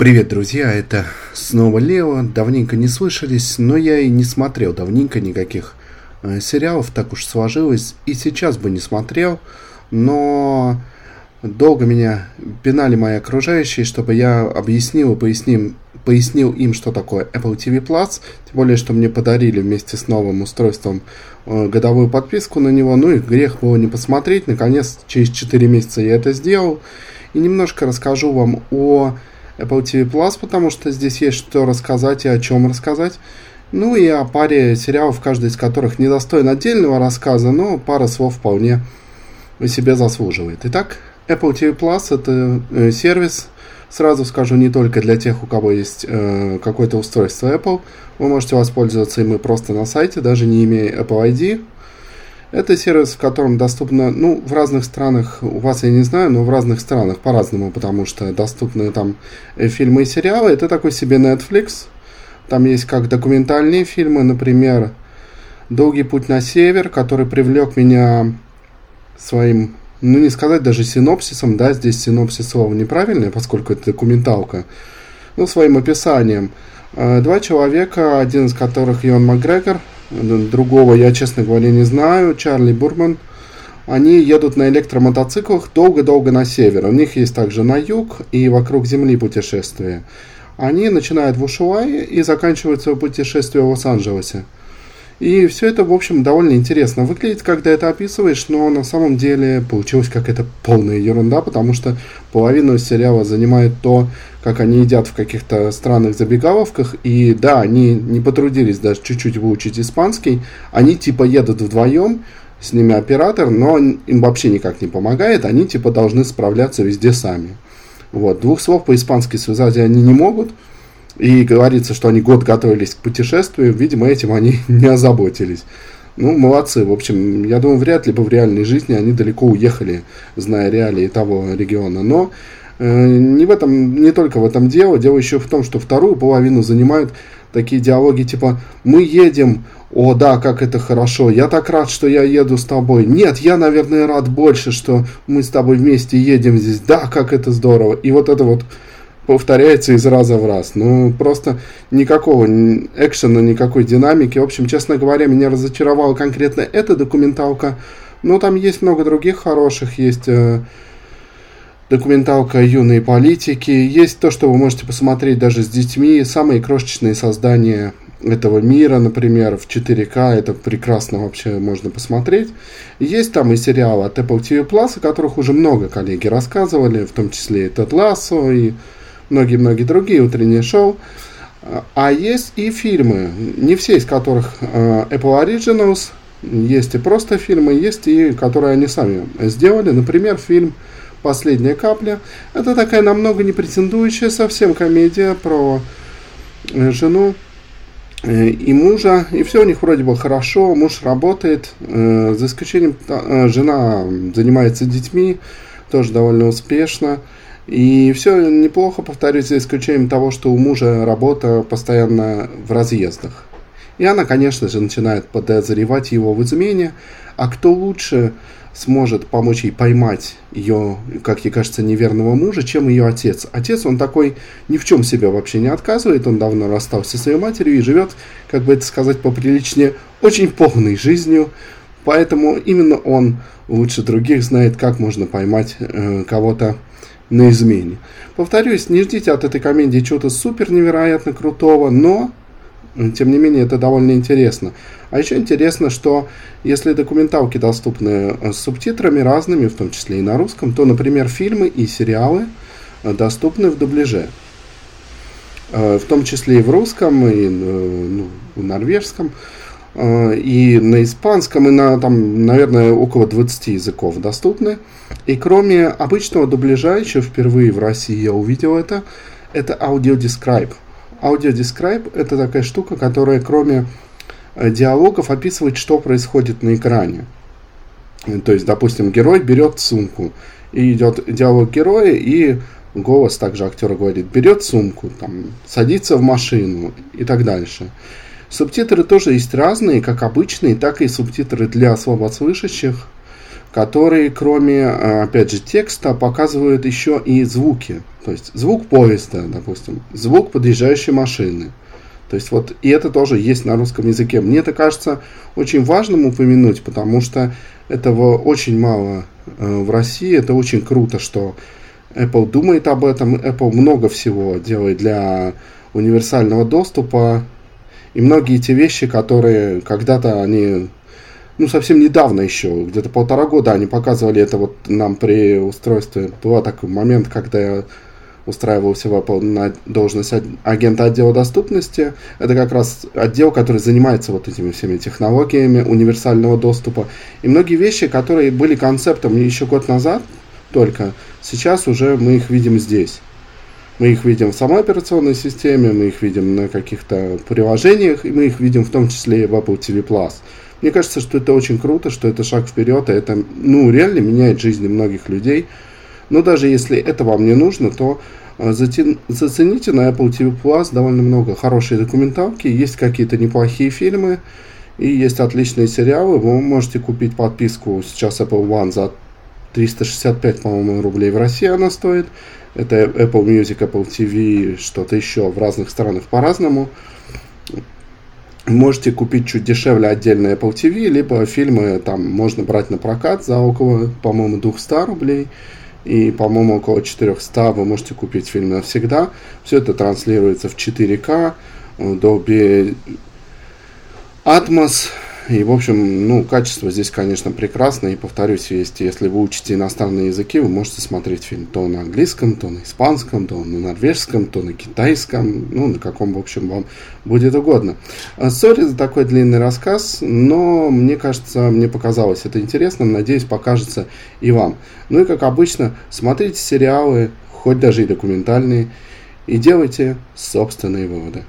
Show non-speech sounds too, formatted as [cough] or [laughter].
Привет, друзья, это снова Лео. Давненько не слышались, но я и не смотрел давненько никаких э, сериалов, так уж сложилось. И сейчас бы не смотрел, но долго меня пинали мои окружающие, чтобы я объяснил и пояснил, пояснил им, что такое Apple TV Plus. Тем более, что мне подарили вместе с новым устройством э, годовую подписку на него. Ну и грех было не посмотреть. Наконец, через 4 месяца я это сделал. И немножко расскажу вам о Apple TV Plus, потому что здесь есть что рассказать и о чем рассказать. Ну и о паре сериалов, каждый из которых недостоин отдельного рассказа, но пара слов вполне себе заслуживает. Итак, Apple TV Plus это э, сервис, сразу скажу, не только для тех, у кого есть э, какое-то устройство Apple. Вы можете воспользоваться им и просто на сайте, даже не имея Apple ID. Это сервис, в котором доступно, ну, в разных странах, у вас я не знаю, но в разных странах по-разному, потому что доступны там э, фильмы и сериалы. Это такой себе Netflix. Там есть как документальные фильмы, например, «Долгий путь на север», который привлек меня своим, ну, не сказать даже синопсисом, да, здесь синопсис слово неправильное, поскольку это документалка, ну, своим описанием. Э, два человека, один из которых Йон Макгрегор – другого я, честно говоря, не знаю, Чарли Бурман, они едут на электромотоциклах долго-долго на север. У них есть также на юг и вокруг Земли путешествия. Они начинают в Ушуае и заканчивают свое путешествие в Лос-Анджелесе. И все это, в общем, довольно интересно выглядит, когда это описываешь, но на самом деле получилось какая-то полная ерунда, потому что половину сериала занимает то, как они едят в каких-то странных забегаловках, и да, они не потрудились даже чуть-чуть выучить испанский, они типа едут вдвоем, с ними оператор, но им вообще никак не помогает, они типа должны справляться везде сами. Вот, двух слов по-испански связать они не могут, и говорится, что они год готовились к путешествию, видимо, этим они [laughs] не озаботились. Ну, молодцы. В общем, я думаю, вряд ли бы в реальной жизни они далеко уехали, зная реалии того региона. Но э, не в этом, не только в этом дело. Дело еще в том, что вторую половину занимают такие диалоги типа «Мы едем, о, да, как это хорошо, я так рад, что я еду с тобой. Нет, я, наверное, рад больше, что мы с тобой вместе едем здесь. Да, как это здорово». И вот это вот повторяется из раза в раз. Ну, просто никакого экшена, никакой динамики. В общем, честно говоря, меня разочаровала конкретно эта документалка. Но там есть много других хороших. Есть э, документалка юные политики. Есть то, что вы можете посмотреть даже с детьми. Самые крошечные создания этого мира, например, в 4К, это прекрасно вообще можно посмотреть. Есть там и сериалы от Apple TV о которых уже много коллеги рассказывали, в том числе и Тед Лассо, и многие-многие другие утренние шоу. А есть и фильмы, не все из которых э, Apple Originals, есть и просто фильмы, есть и которые они сами сделали. Например, фильм «Последняя капля». Это такая намного не претендующая совсем комедия про э, жену э, и мужа, и все у них вроде бы хорошо, муж работает, за исключением жена занимается детьми, тоже довольно успешно. И все неплохо, повторюсь, за исключением того, что у мужа работа постоянно в разъездах. И она, конечно же, начинает подозревать его в измене. А кто лучше сможет помочь ей поймать ее, как ей кажется, неверного мужа, чем ее отец. Отец, он такой ни в чем себе вообще не отказывает, он давно расстался со своей матерью и живет, как бы это сказать поприличнее, очень полной жизнью. Поэтому именно он лучше других знает, как можно поймать э, кого-то на измене. Повторюсь, не ждите от этой комедии чего-то супер невероятно крутого, но тем не менее, это довольно интересно. А еще интересно, что если документалки доступны э, с субтитрами разными, в том числе и на русском, то, например, фильмы и сериалы э, доступны в дубляже. Э, в том числе и в русском, и ну, в норвежском. Э, и на испанском, и на, там, наверное, около 20 языков доступны. И кроме обычного дубляжа, еще впервые в России я увидел это, это. Audio Describe это такая штука, которая кроме э, диалогов описывает, что происходит на экране. То есть, допустим, герой берет сумку, и идет диалог героя, и голос также актера говорит, берет сумку, там, садится в машину и так дальше. Субтитры тоже есть разные, как обычные, так и субтитры для слабослышащих. которые, кроме, опять же, текста, показывают еще и звуки. То есть звук поезда, допустим, звук подъезжающей машины. То есть вот и это тоже есть на русском языке. Мне это кажется очень важным упомянуть, потому что этого очень мало э, в России. Это очень круто, что Apple думает об этом. Apple много всего делает для универсального доступа. И многие те вещи, которые когда-то они, ну, совсем недавно еще, где-то полтора года они показывали это вот нам при устройстве. Был такой момент, когда я устраивался в Apple на должность агента отдела доступности. Это как раз отдел, который занимается вот этими всеми технологиями универсального доступа. И многие вещи, которые были концептом еще год назад только, сейчас уже мы их видим здесь. Мы их видим в самой операционной системе, мы их видим на каких-то приложениях, и мы их видим в том числе и в Apple TV+. Мне кажется, что это очень круто, что это шаг вперед, и это, ну, реально меняет жизни многих людей. Но даже если это вам не нужно, то э, зацените на Apple TV Plus довольно много хорошей документалки, есть какие-то неплохие фильмы, и есть отличные сериалы. Вы можете купить подписку сейчас Apple One за 365, по-моему, рублей в России она стоит. Это Apple Music, Apple TV, что-то еще в разных странах по-разному. Можете купить чуть дешевле отдельно Apple TV, либо фильмы там можно брать на прокат за около, по-моему, 200 рублей. И, по-моему, около 400 вы можете купить фильм навсегда. Все это транслируется в 4К, Dolby Atmos, и, в общем, ну, качество здесь, конечно, прекрасное. И, повторюсь, есть, если вы учите иностранные языки, вы можете смотреть фильм то на английском, то на испанском, то на норвежском, то на китайском, ну, на каком, в общем, вам будет угодно. А, сори за такой длинный рассказ, но мне кажется, мне показалось это интересным. Надеюсь, покажется и вам. Ну и, как обычно, смотрите сериалы, хоть даже и документальные, и делайте собственные выводы.